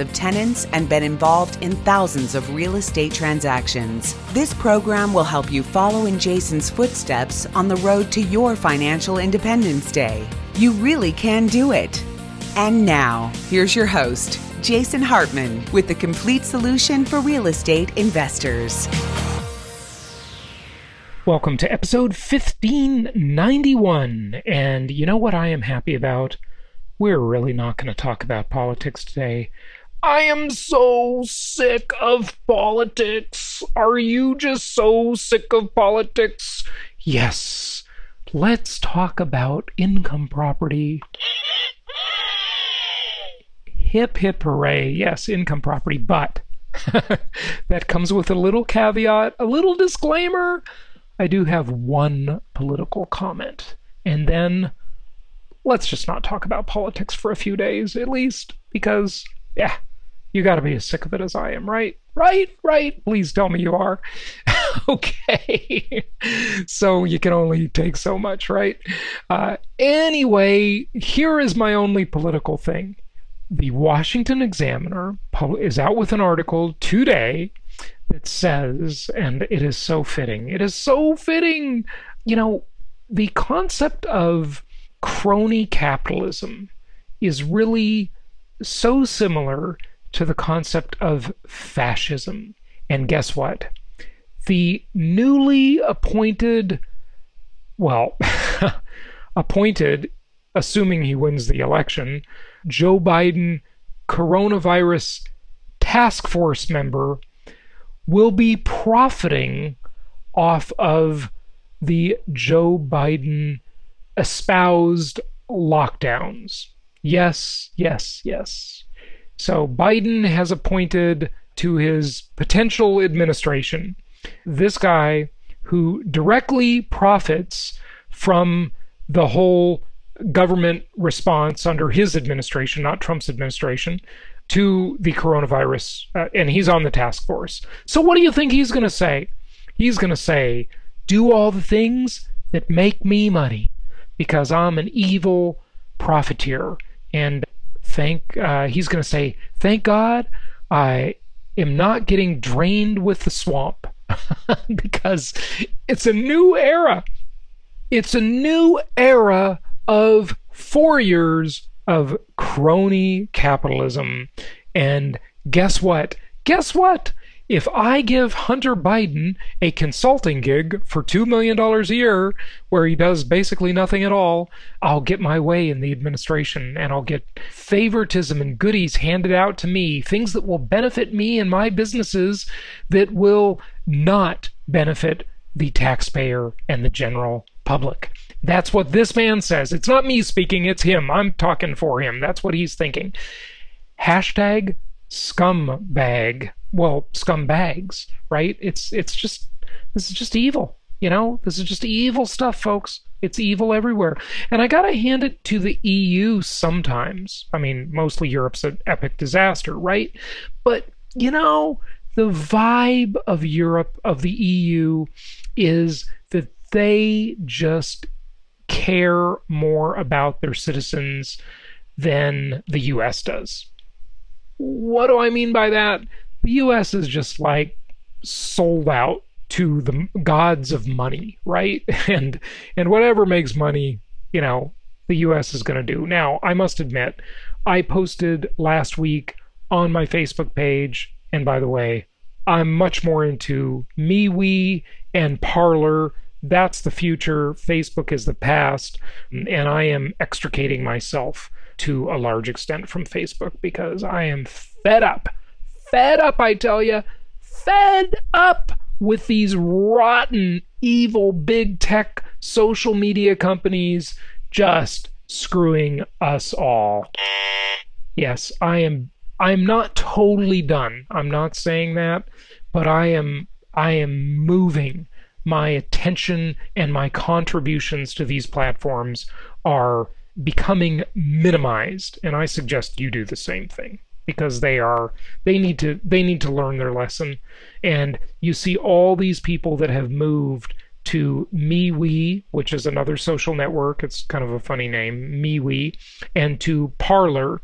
of tenants, and been involved in thousands of real estate transactions. This program will help you follow in Jason's footsteps on the road to your financial independence day. You really can do it. And now, here's your host, Jason Hartman, with the complete solution for real estate investors. Welcome to episode 1591. And you know what I am happy about? We're really not going to talk about politics today. I am so sick of politics. Are you just so sick of politics? Yes. Let's talk about income property. Hip, hip, hooray. Yes, income property. But that comes with a little caveat, a little disclaimer. I do have one political comment. And then let's just not talk about politics for a few days, at least, because, yeah, you got to be as sick of it as I am, right? Right, right. Please tell me you are. okay. so you can only take so much, right? Uh, anyway, here is my only political thing. The Washington Examiner is out with an article today that says, and it is so fitting, it is so fitting, you know, the concept of crony capitalism is really so similar to the concept of fascism. And guess what? The newly appointed, well, appointed, assuming he wins the election, Joe Biden coronavirus task force member will be profiting off of the Joe Biden espoused lockdowns. Yes, yes, yes. So Biden has appointed to his potential administration this guy who directly profits from the whole government response under his administration, not Trump's administration, to the coronavirus. Uh, and he's on the task force. So, what do you think he's going to say? He's going to say, Do all the things that make me money because I'm an evil profiteer. And thank uh, he's going to say thank god i am not getting drained with the swamp. Because it's a new era. It's a new era of four years of crony capitalism. And guess what? Guess what if I give Hunter Biden a consulting gig for $2 million a year, where he does basically nothing at all, I'll get my way in the administration and I'll get favoritism and goodies handed out to me, things that will benefit me and my businesses that will not benefit the taxpayer and the general public. That's what this man says. It's not me speaking, it's him. I'm talking for him. That's what he's thinking. Hashtag scumbag well scumbags right? It's it's just this is just evil you know? This is just evil stuff folks. It's evil everywhere. And i gotta hand it to the eu sometimes. I mean mostly europe's an epic disaster right? But you know the vibe of europe of the eu is that they just care more about their citizens than the us does. What do I mean by that? The US is just like sold out to the gods of money, right? And and whatever makes money, you know, the US is going to do. Now, I must admit, I posted last week on my Facebook page, and by the way, I'm much more into MeWe and Parler. That's the future. Facebook is the past, and I am extricating myself to a large extent from Facebook because I am fed up. Fed up, I tell you. Fed up with these rotten, evil, big tech social media companies just screwing us all. Yes, I am I'm not totally done. I'm not saying that, but I am I am moving my attention and my contributions to these platforms are becoming minimized and I suggest you do the same thing because they are they need to they need to learn their lesson and you see all these people that have moved to MeWe, which is another social network. It's kind of a funny name, MeWe, and to Parler.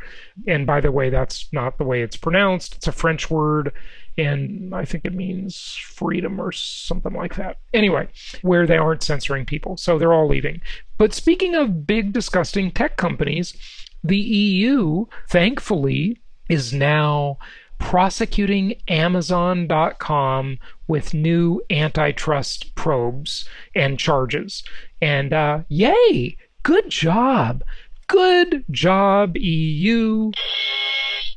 And by the way, that's not the way it's pronounced. It's a French word, and I think it means freedom or something like that. Anyway, where they aren't censoring people. So they're all leaving. But speaking of big, disgusting tech companies, the EU, thankfully, is now prosecuting Amazon.com with new antitrust probes and charges. And uh, yay! Good job! Good job, EU!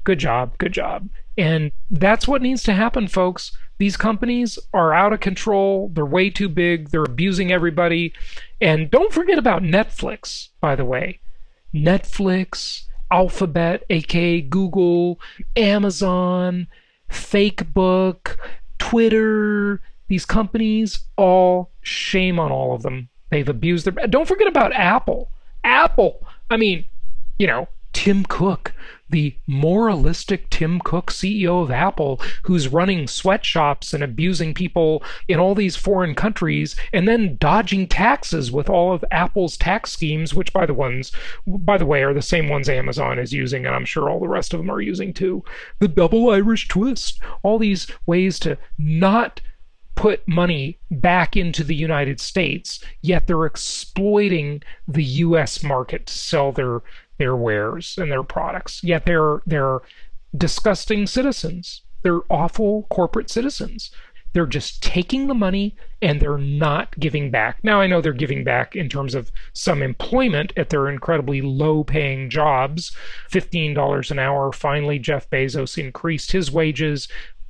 Good job, good job. And that's what needs to happen, folks. These companies are out of control. They're way too big. They're abusing everybody. And don't forget about Netflix, by the way. Netflix, Alphabet, aka Google, Amazon, Fakebook, Twitter, these companies, all shame on all of them. They've abused their. Don't forget about Apple. Apple. I mean, you know, Tim Cook, the moralistic Tim Cook, CEO of Apple, who's running sweatshops and abusing people in all these foreign countries, and then dodging taxes with all of Apple's tax schemes, which by the ones, by the way, are the same ones Amazon is using, and I'm sure all the rest of them are using too. The double Irish twist, all these ways to not put money back into the United States, yet they're exploiting the US market to sell their their wares and their products. Yet they're they're disgusting citizens. They're awful corporate citizens. They're just taking the money and they're not giving back. Now, I know they're giving back in terms of some employment at their incredibly low paying jobs $15 an hour. Finally, Jeff Bezos increased his wages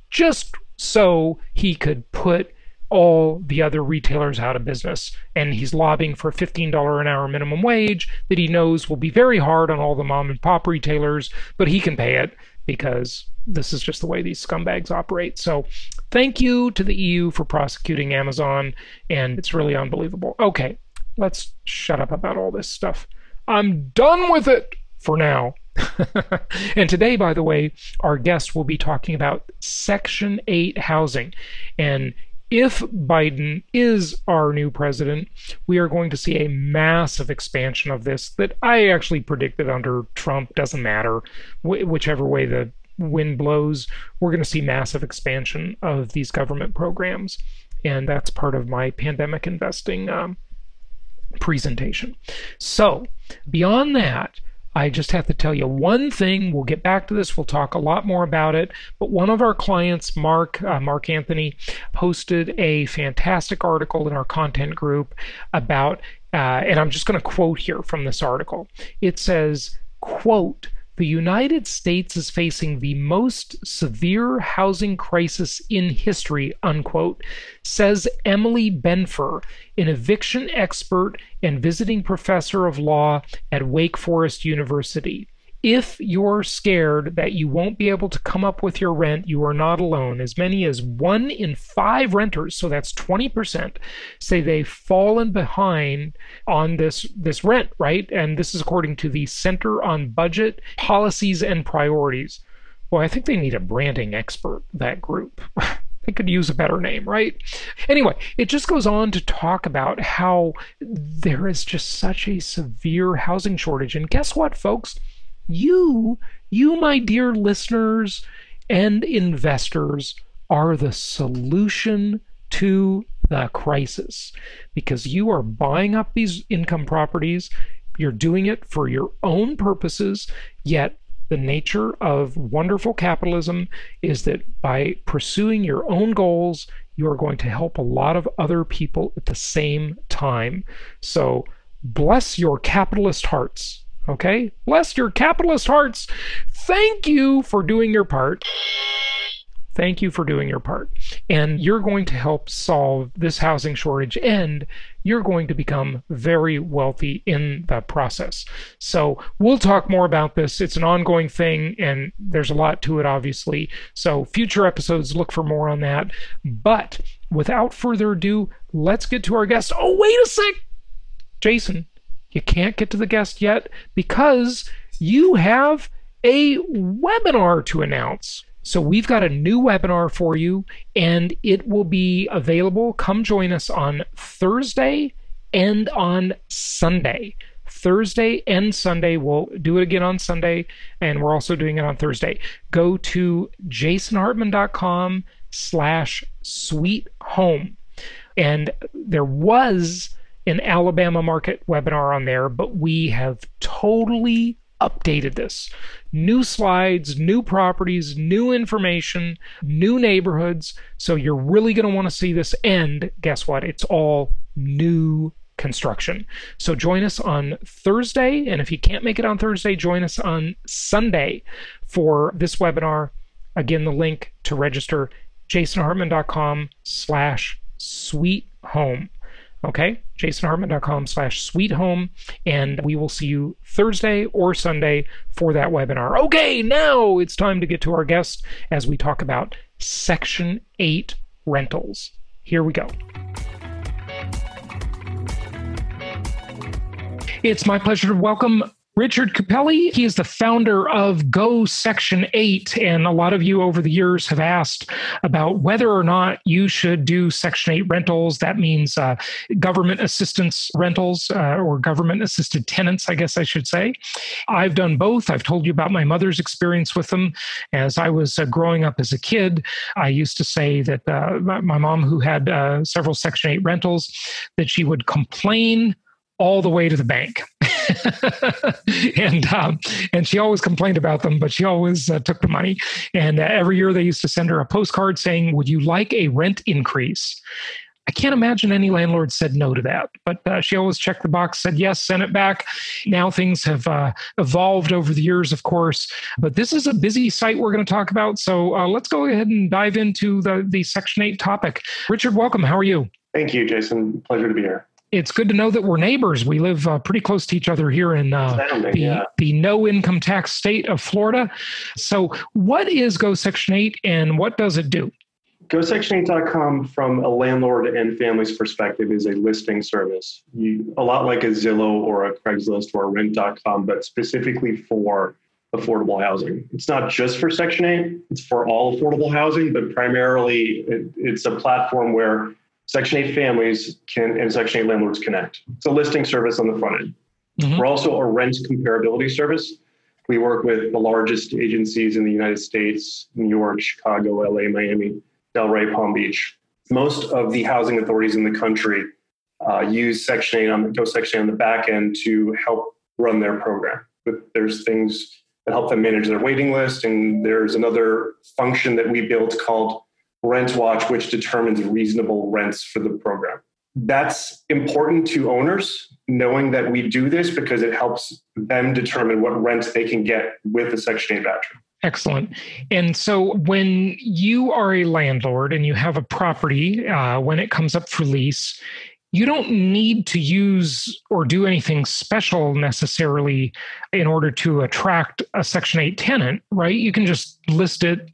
just so he could put all the other retailers out of business. And he's lobbying for a $15 an hour minimum wage that he knows will be very hard on all the mom and pop retailers, but he can pay it because this is just the way these scumbags operate. So thank you to the EU for prosecuting Amazon, and it's really unbelievable. Okay, let's shut up about all this stuff. I'm done with it for now. and today, by the way, our guest will be talking about Section 8 housing. And if Biden is our new president, we are going to see a massive expansion of this that I actually predicted under Trump. Doesn't matter. Wh- whichever way the wind blows, we're going to see massive expansion of these government programs. And that's part of my pandemic investing um, presentation. So, beyond that, I just have to tell you one thing. We'll get back to this. We'll talk a lot more about it. But one of our clients, Mark uh, Mark Anthony, posted a fantastic article in our content group about, uh, and I'm just going to quote here from this article. It says, "quote." The United States is facing the most severe housing crisis in history, unquote, says Emily Benfer, an eviction expert and visiting professor of law at Wake Forest University. If you're scared that you won't be able to come up with your rent, you are not alone. As many as one in five renters, so that's 20%, say they've fallen behind on this, this rent, right? And this is according to the Center on Budget Policies and Priorities. Well, I think they need a branding expert, that group. they could use a better name, right? Anyway, it just goes on to talk about how there is just such a severe housing shortage. And guess what, folks? You, you, my dear listeners and investors, are the solution to the crisis because you are buying up these income properties. You're doing it for your own purposes, yet the nature of wonderful capitalism is that by pursuing your own goals, you are going to help a lot of other people at the same time. So, bless your capitalist hearts. Okay? Bless your capitalist hearts. Thank you for doing your part. Thank you for doing your part. And you're going to help solve this housing shortage and you're going to become very wealthy in the process. So we'll talk more about this. It's an ongoing thing and there's a lot to it, obviously. So future episodes, look for more on that. But without further ado, let's get to our guest. Oh, wait a sec. Jason, you can't get to the guest yet because you have a webinar to announce. So we've got a new webinar for you, and it will be available. Come join us on Thursday and on Sunday. Thursday and Sunday. We'll do it again on Sunday, and we're also doing it on Thursday. Go to jasonhartman.com slash sweet home. And there was an Alabama market webinar on there, but we have totally updated this. New slides, new properties, new information, new neighborhoods. So you're really going to want to see this. And guess what? It's all new construction. So join us on Thursday. And if you can't make it on Thursday, join us on Sunday for this webinar. Again, the link to register jasonhartman.com slash sweet home. Okay, jasonhartman.com slash sweet home, and we will see you Thursday or Sunday for that webinar. Okay, now it's time to get to our guest as we talk about Section 8 rentals. Here we go. It's my pleasure to welcome Richard Cupelli, he is the founder of Go Section 8. And a lot of you over the years have asked about whether or not you should do Section 8 rentals. That means uh, government assistance rentals uh, or government assisted tenants, I guess I should say. I've done both. I've told you about my mother's experience with them. As I was uh, growing up as a kid, I used to say that uh, my mom, who had uh, several Section 8 rentals, that she would complain all the way to the bank. and um, and she always complained about them, but she always uh, took the money. And uh, every year they used to send her a postcard saying, "Would you like a rent increase?" I can't imagine any landlord said no to that, but uh, she always checked the box, said yes, sent it back. Now things have uh, evolved over the years, of course, but this is a busy site we're going to talk about. So uh, let's go ahead and dive into the, the Section 8 topic. Richard, welcome. How are you? Thank you, Jason. Pleasure to be here it's good to know that we're neighbors. We live uh, pretty close to each other here in uh, the, yeah. the no income tax state of Florida. So, what is Go Section 8 and what does it do? GoSection8.com, from a landlord and family's perspective, is a listing service. You, a lot like a Zillow or a Craigslist or a Rent.com, but specifically for affordable housing. It's not just for Section 8, it's for all affordable housing, but primarily it, it's a platform where Section 8 families can and Section 8 landlords connect. It's a listing service on the front end. Mm-hmm. We're also a rent comparability service. We work with the largest agencies in the United States New York, Chicago, LA, Miami, Delray, Palm Beach. Most of the housing authorities in the country uh, use Section 8 on the Go Section 8 on the back end to help run their program. But there's things that help them manage their waiting list, and there's another function that we built called Rent Watch, which determines reasonable rents for the program. That's important to owners, knowing that we do this because it helps them determine what rent they can get with the Section 8 voucher. Excellent. And so when you are a landlord and you have a property, uh, when it comes up for lease, you don't need to use or do anything special necessarily in order to attract a Section 8 tenant, right? You can just list it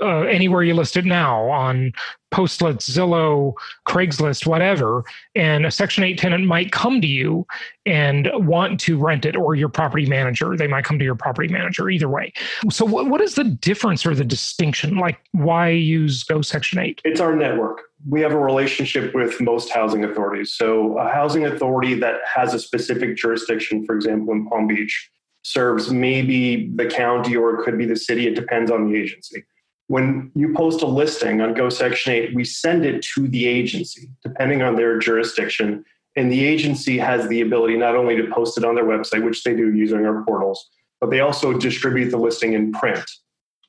uh, anywhere you list it now on Postlet, Zillow, Craigslist, whatever, and a Section 8 tenant might come to you and want to rent it, or your property manager. They might come to your property manager, either way. So, what, what is the difference or the distinction? Like, why use Go Section 8? It's our network. We have a relationship with most housing authorities. So, a housing authority that has a specific jurisdiction, for example, in Palm Beach, serves maybe the county or it could be the city. It depends on the agency when you post a listing on Go Section 8, we send it to the agency, depending on their jurisdiction. And the agency has the ability not only to post it on their website, which they do using our portals, but they also distribute the listing in print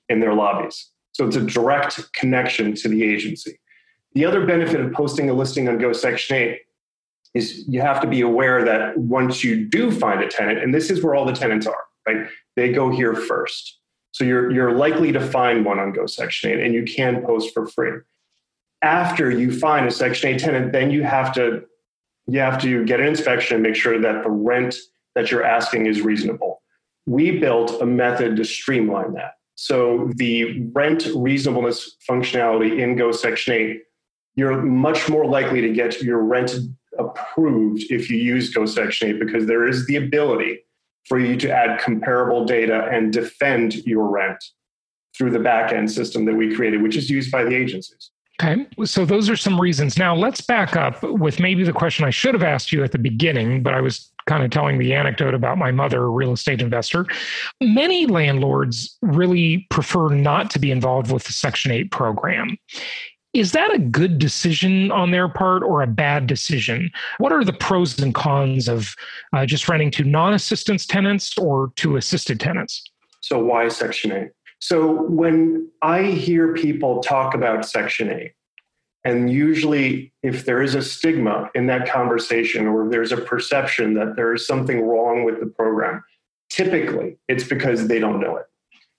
in their lobbies. So it's a direct connection to the agency. The other benefit of posting a listing on Go Section 8 is you have to be aware that once you do find a tenant, and this is where all the tenants are, right? They go here first So you're, you're likely to find one on Go Section 8 and you can post for free. After you find a Section 8 tenant, then you have to you have to get an inspection and make sure that the rent that you're asking is reasonable. We built a method to streamline that. So the rent reasonableness functionality in Go Section 8, you're much more likely to get your rent approved if you use Go Section 8 because there is the ability for you to add comparable data and defend your rent through the backend system that we created, which is used by the agencies. Okay, so those are some reasons. Now let's back up with maybe the question I should have asked you at the beginning, but I was kind of telling the anecdote about my mother, a real estate investor. Many landlords really prefer not to be involved with the Section 8 program. Is that a good decision on their part or a bad decision? What are the pros and cons of uh, just renting to non assistance tenants or to assisted tenants? So, why Section 8? So, when I hear people talk about Section 8, and usually, if there is a stigma in that conversation or there's a perception that there is something wrong with the program, typically it's because they don't know it.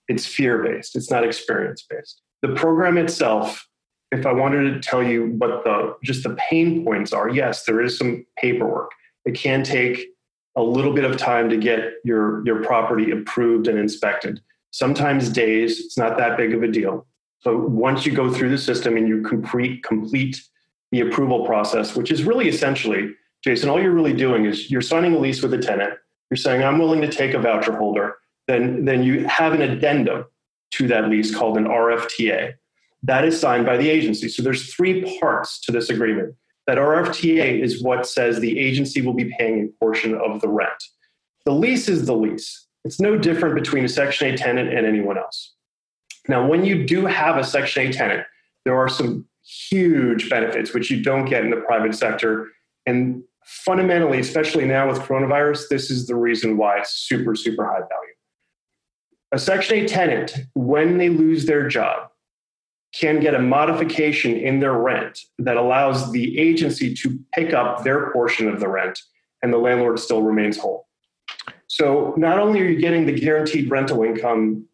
It's fear based, it's not experience based. The program itself if I wanted to tell you what the just the pain points are, yes, there is some paperwork. It can take a little bit of time to get your your property approved and inspected. Sometimes days, it's not that big of a deal. But once you go through the system and you complete complete the approval process, which is really essentially, Jason, all you're really doing is you're signing a lease with a tenant. You're saying, I'm willing to take a voucher holder. Then, then you have an addendum to that lease called an RFTA that is signed by the agency. So there's three parts to this agreement. That RFTA is what says the agency will be paying a portion of the rent. The lease is the lease. It's no different between a Section 8 tenant and anyone else. Now, when you do have a Section 8 tenant, there are some huge benefits which you don't get in the private sector. And fundamentally, especially now with coronavirus, this is the reason why it's super, super high value. A Section 8 tenant, when they lose their job, can get a modification in their rent that allows the agency to pick up their portion of the rent and the landlord still remains whole. So not only are you getting the guaranteed rental income,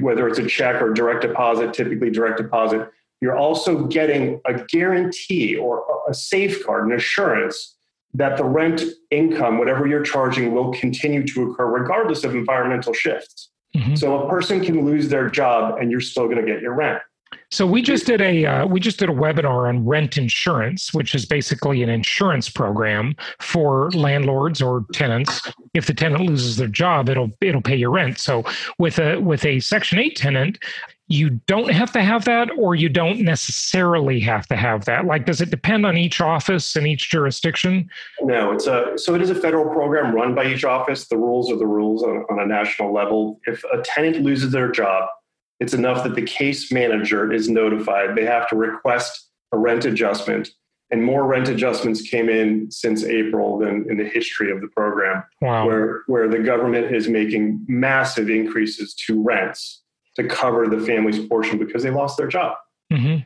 whether it's a check or direct deposit, typically direct deposit, you're also getting a guarantee or a safeguard, an assurance that the rent income, whatever you're charging, will continue to occur regardless of environmental shifts. Mm-hmm. So a person can lose their job and you're still going to get your rent. So we just did a uh, we just did a webinar on rent insurance, which is basically an insurance program for landlords or tenants. If the tenant loses their job, it'll it'll pay your rent. So with a with a Section Eight tenant, you don't have to have that, or you don't necessarily have to have that. Like, does it depend on each office and each jurisdiction? No, it's a so it is a federal program run by each office. The rules are the rules on, on a national level. If a tenant loses their job it's enough that the case manager is notified. They have to request a rent adjustment. And more rent adjustments came in since April than in the history of the program, wow. where, where the government is making massive increases to rents to cover the family's portion because they lost their job. Mm-hmm.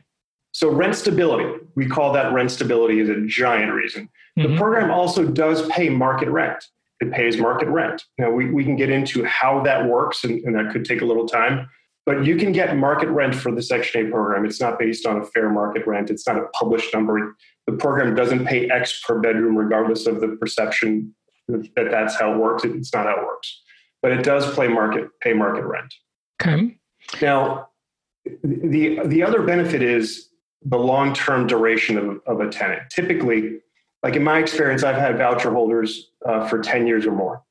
So, rent stability, we call that rent stability, is a giant reason. Mm-hmm. The program also does pay market rent. It pays market rent. Now, we, we can get into how that works, and, and that could take a little time. But you can get market rent for the Section 8 program. It's not based on a fair market rent. It's not a published number. The program doesn't pay X per bedroom, regardless of the perception that that's how it works. It's not how it works. But it does play market pay market rent. Okay. Now, the the other benefit is the long term duration of, of a tenant. Typically, like in my experience, I've had voucher holders uh, for ten years or more.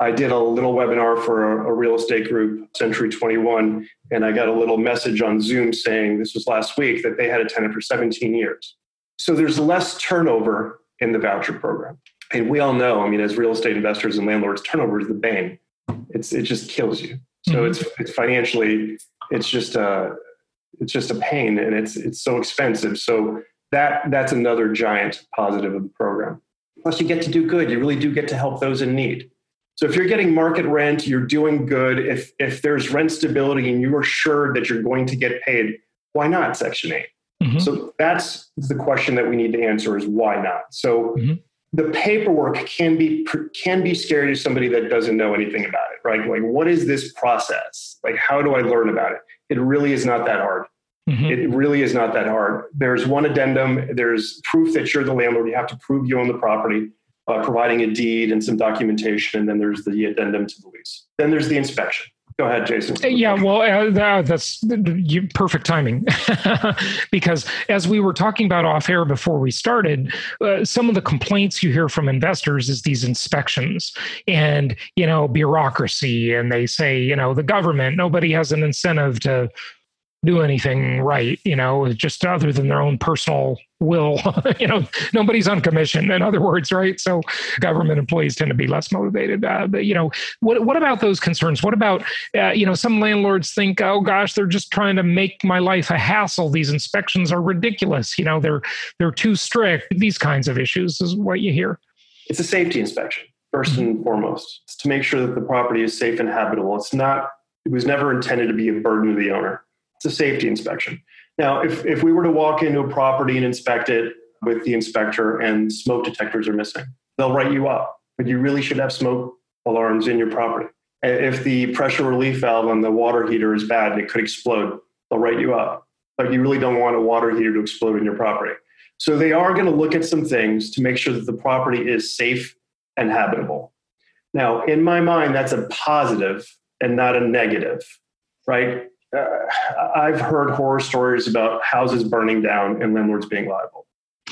I did a little webinar for a, a, real estate group, Century 21, and I got a little message on Zoom saying this was last week that they had a tenant for 17 years. So there's less turnover in the voucher program. And we all know, I mean, as real estate investors and landlords, turnover is the bane. It's it just kills you. So mm-hmm. it's it's financially, it's just a it's just a pain and it's it's so expensive. So that that's another giant positive of the program. Plus you get to do good. You really do get to help those in need. So if you're getting market rent, you're doing good. If if there's rent stability and you are sure that you're going to get paid, why not Section 8? Mm-hmm. So that's the question that we need to answer is why not? So mm-hmm. the paperwork can be can be scary to somebody that doesn't know anything about it, right? Like, what is this process? Like, how do I learn about it? It really is not that hard. Mm-hmm. It really is not that hard. There's one addendum. There's proof that you're the landlord. You have to prove you own the property, uh, providing a deed and some documentation. And then there's the addendum to the lease. Then there's the inspection. Go ahead, Jason. Uh, yeah, well, uh, that's you, perfect timing because as we were talking about off air before we started, uh, some of the complaints you hear from investors is these inspections and you know bureaucracy, and they say you know the government nobody has an incentive to do anything right, you know, just other than their own personal will. you know, nobody's on commission, in other words, right? So government employees tend to be less motivated. Uh, but, you know, what, what about those concerns? What about, uh, you know, some landlords think, oh gosh, they're just trying to make my life a hassle. These inspections are ridiculous. You know, they're, they're too strict. These kinds of issues is what you hear. It's a safety inspection, 1st and foremost. It's to make sure that the property is safe and habitable. It's not, it was never intended to be a burden to the owner it's a safety inspection. Now, if, if we were to walk into a property and inspect it with the inspector and smoke detectors are missing, they'll write you up. But you really should have smoke alarms in your property. If the pressure relief valve on the water heater is bad and it could explode, they'll write you up. But you really don't want a water heater to explode in your property. So they are going to look at some things to make sure that the property is safe and habitable. Now, in my mind, that's a positive and not a negative, right? Uh, I've heard horror stories about houses burning down and landlords being liable.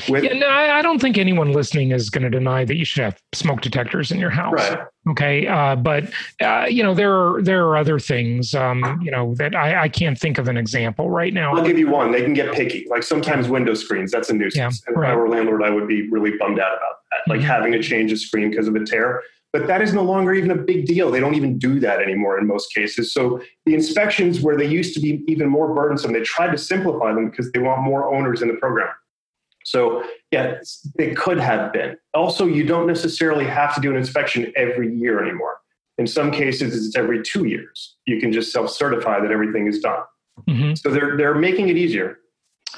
With, yeah, no, I don't think anyone listening is going to deny that you should have smoke detectors in your house. Right. Okay, uh, but uh, you know there are there are other things. Um, you know that I, I can't think of an example right now. I'll give you one. They can get picky. Like sometimes window screens. That's a nuisance. Yeah, and right. if I were a landlord, I would be really bummed out about that. Like mm-hmm. having to change a screen because of a tear. But that is no longer even a big deal. They don't even do that anymore in most cases. So the inspections where they used to be even more burdensome, they tried to simplify them because they want more owners in the program. So yeah, they could have been. Also, you don't necessarily have to do an inspection every year anymore. In some cases, it's every two years. You can just self-certify that everything is done. Mm-hmm. So they're they're making it easier.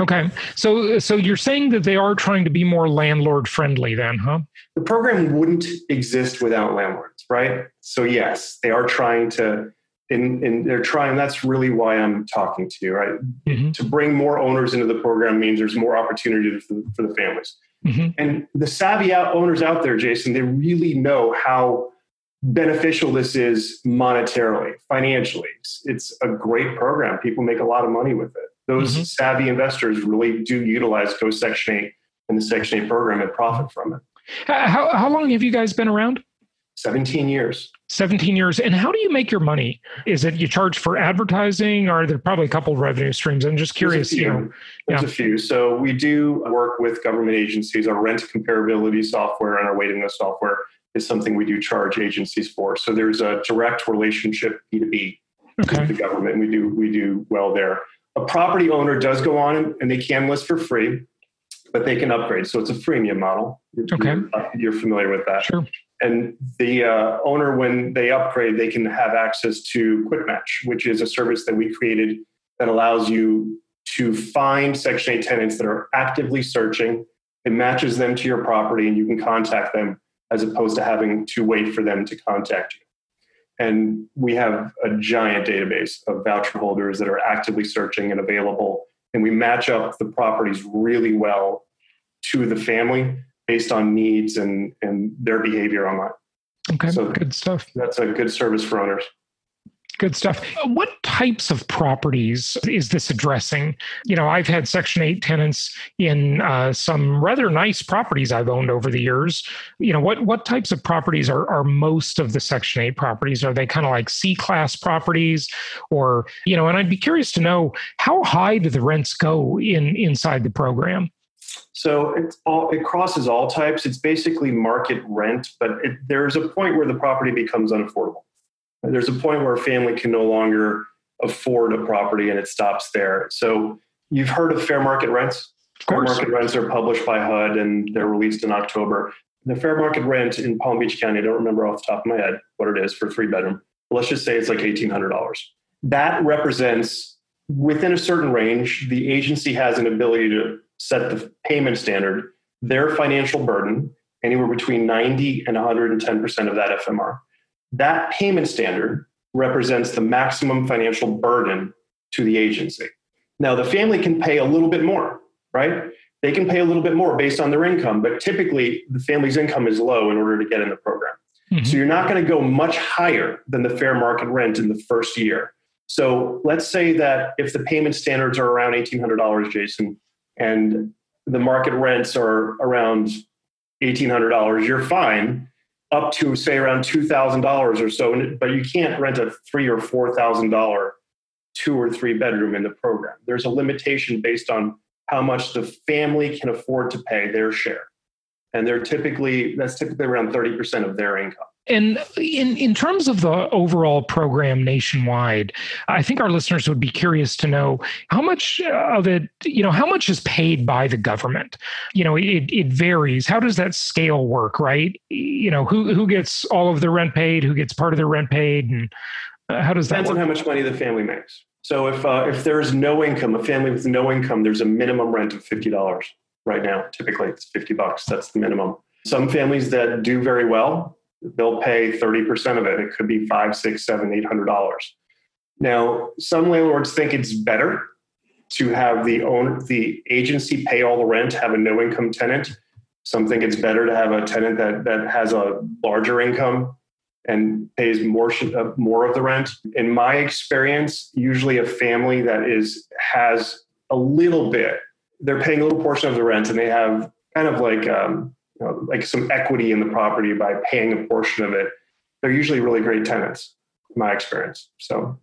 Okay. So so you're saying that they are trying to be more landlord friendly then, huh? The program wouldn't exist without landlords, right? So yes, they are trying to and, and they're trying that's really why I'm talking to you, right? Mm-hmm. To bring more owners into the program means there's more opportunity for, for the families. Mm-hmm. And the savvy out owners out there, Jason, they really know how beneficial this is monetarily, financially. It's, it's a great program. People make a lot of money with it those mm-hmm. savvy investors really do utilize Go Section 8 and the Section 8 program and profit from it. How, how long have you guys been around? 17 years. 17 years. And how do you make your money? Is it you charge for advertising? Or are there probably a couple of revenue streams? I'm just curious. There's a few. You know, There's yeah. a few. So we do work with government agencies. Our rent comparability software and our waiting list software is something we do charge agencies for. So there's a direct relationship B2B okay. with the government. And we do we do well there a property owner does go on and they can list for free, but they can upgrade. So it's a freemium model. Okay. You're, uh, you're familiar with that. Sure. And the uh, owner, when they upgrade, they can have access to Quick Match, which is a service that we created that allows you to find Section 8 tenants that are actively searching. It matches them to your property and you can contact them as opposed to having to wait for them to contact you. And we have a giant database of voucher holders that are actively searching and available. And we match up the properties really well to the family based on needs and, and their behavior online. Okay, so good stuff. That's a good service for owners. Good stuff. What types of properties is this addressing? You know, I've had Section 8 tenants in uh, some rather nice properties I've owned over the years. You know, what, what types of properties are, are most of the Section 8 properties? Are they kind of like C class properties? Or, you know, and I'd be curious to know how high do the rents go in inside the program? So all, it crosses all types. It's basically market rent, but it, there's a point where the property becomes unaffordable. There's a point where a family can no longer afford a property and it stops there. So you've heard of fair market rents? Fair market rents are published by HUD and they're released in October. The fair market rent in Palm Beach County, I don't remember off the top of my head what it is for three bedroom. Let's just say it's like $1,800. That represents within a certain range, the agency has an ability to set the payment standard, their financial burden, anywhere between 90 and 110% of that FMR. That payment standard represents the maximum financial burden to the agency. Now, the family can pay a little bit more, right? They can pay a little bit more based on their income, but typically the family's income is low in order to get in the program. Mm-hmm. So you're not going to go much higher than the fair market rent in the first year. So let's say that if the payment standards are around $1,800, Jason, and the market rents are around $1,800, you're fine up to say around $2,000 or so. But you can't rent a three or $4,000 two or three bedroom in the program. There's a limitation based on how much the family can afford to pay their share. And they're typically, that's typically around 30% of their income. And in, in terms of the overall program nationwide, I think our listeners would be curious to know how much of it, you know, how much is paid by the government? You know, it, it varies. How does that scale work, right? You know, who, who gets all of the rent paid, who gets part of the rent paid, and uh, how does that Depends on how much money the family makes. So if, uh, if there is no income, a family with no income, there's a minimum rent of $50 right now. Typically it's 50 bucks. That's the minimum. Some families that do very well, they'll pay 30% of it. It could be five, six, seven, eight hundred dollars. Now, some landlords think it's better to have the owner, the agency pay all the rent, have a no income tenant. Some think it's better to have a tenant that, that has a larger income and pays more uh, more of the rent. In my experience, usually a family that is has a little bit, they're paying a little portion of the rent, and they have kind of like um, you know, like some equity in the property by paying a portion of it, they're usually really great tenants, in my experience. So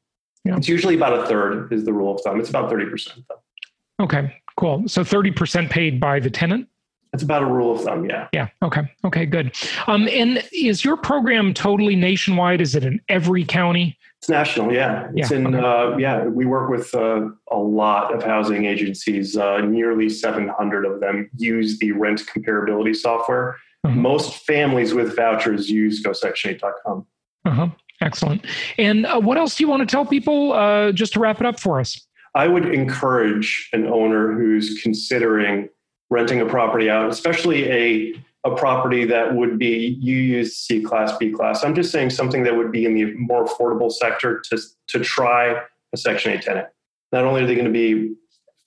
yeah. it's usually about a third is the rule of thumb. It's about 30% though. Okay, cool. So 30% paid by the tenant? That's about a rule of thumb, yeah. Yeah. Okay. Okay. Good. Um, and is your program totally nationwide? Is it in every county? It's national, yeah. It's yeah, in, okay. uh, yeah, we work with uh, a lot of housing agencies. Uh, nearly 700 of them use the rent comparability software. Mm-hmm. Most families with vouchers use GoSection8.com. Uh-huh. Excellent. And uh, what else do you want to tell people uh, just to wrap it up for us? I would encourage an owner who's considering renting a property out, especially a a property that would be you use C class, B class. I'm just saying something that would be in the more affordable sector to, to try a Section 8 tenant. Not only are they going to be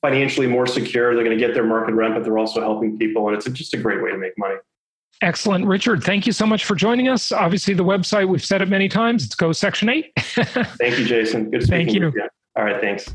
financially more secure, they're going to get their market rent, but they're also helping people. And it's just a great way to make money. Excellent. Richard, thank you so much for joining us. Obviously, the website, we've said it many times, it's Go Section 8. thank you, Jason. Good speaking Thank you. you. All right, thanks.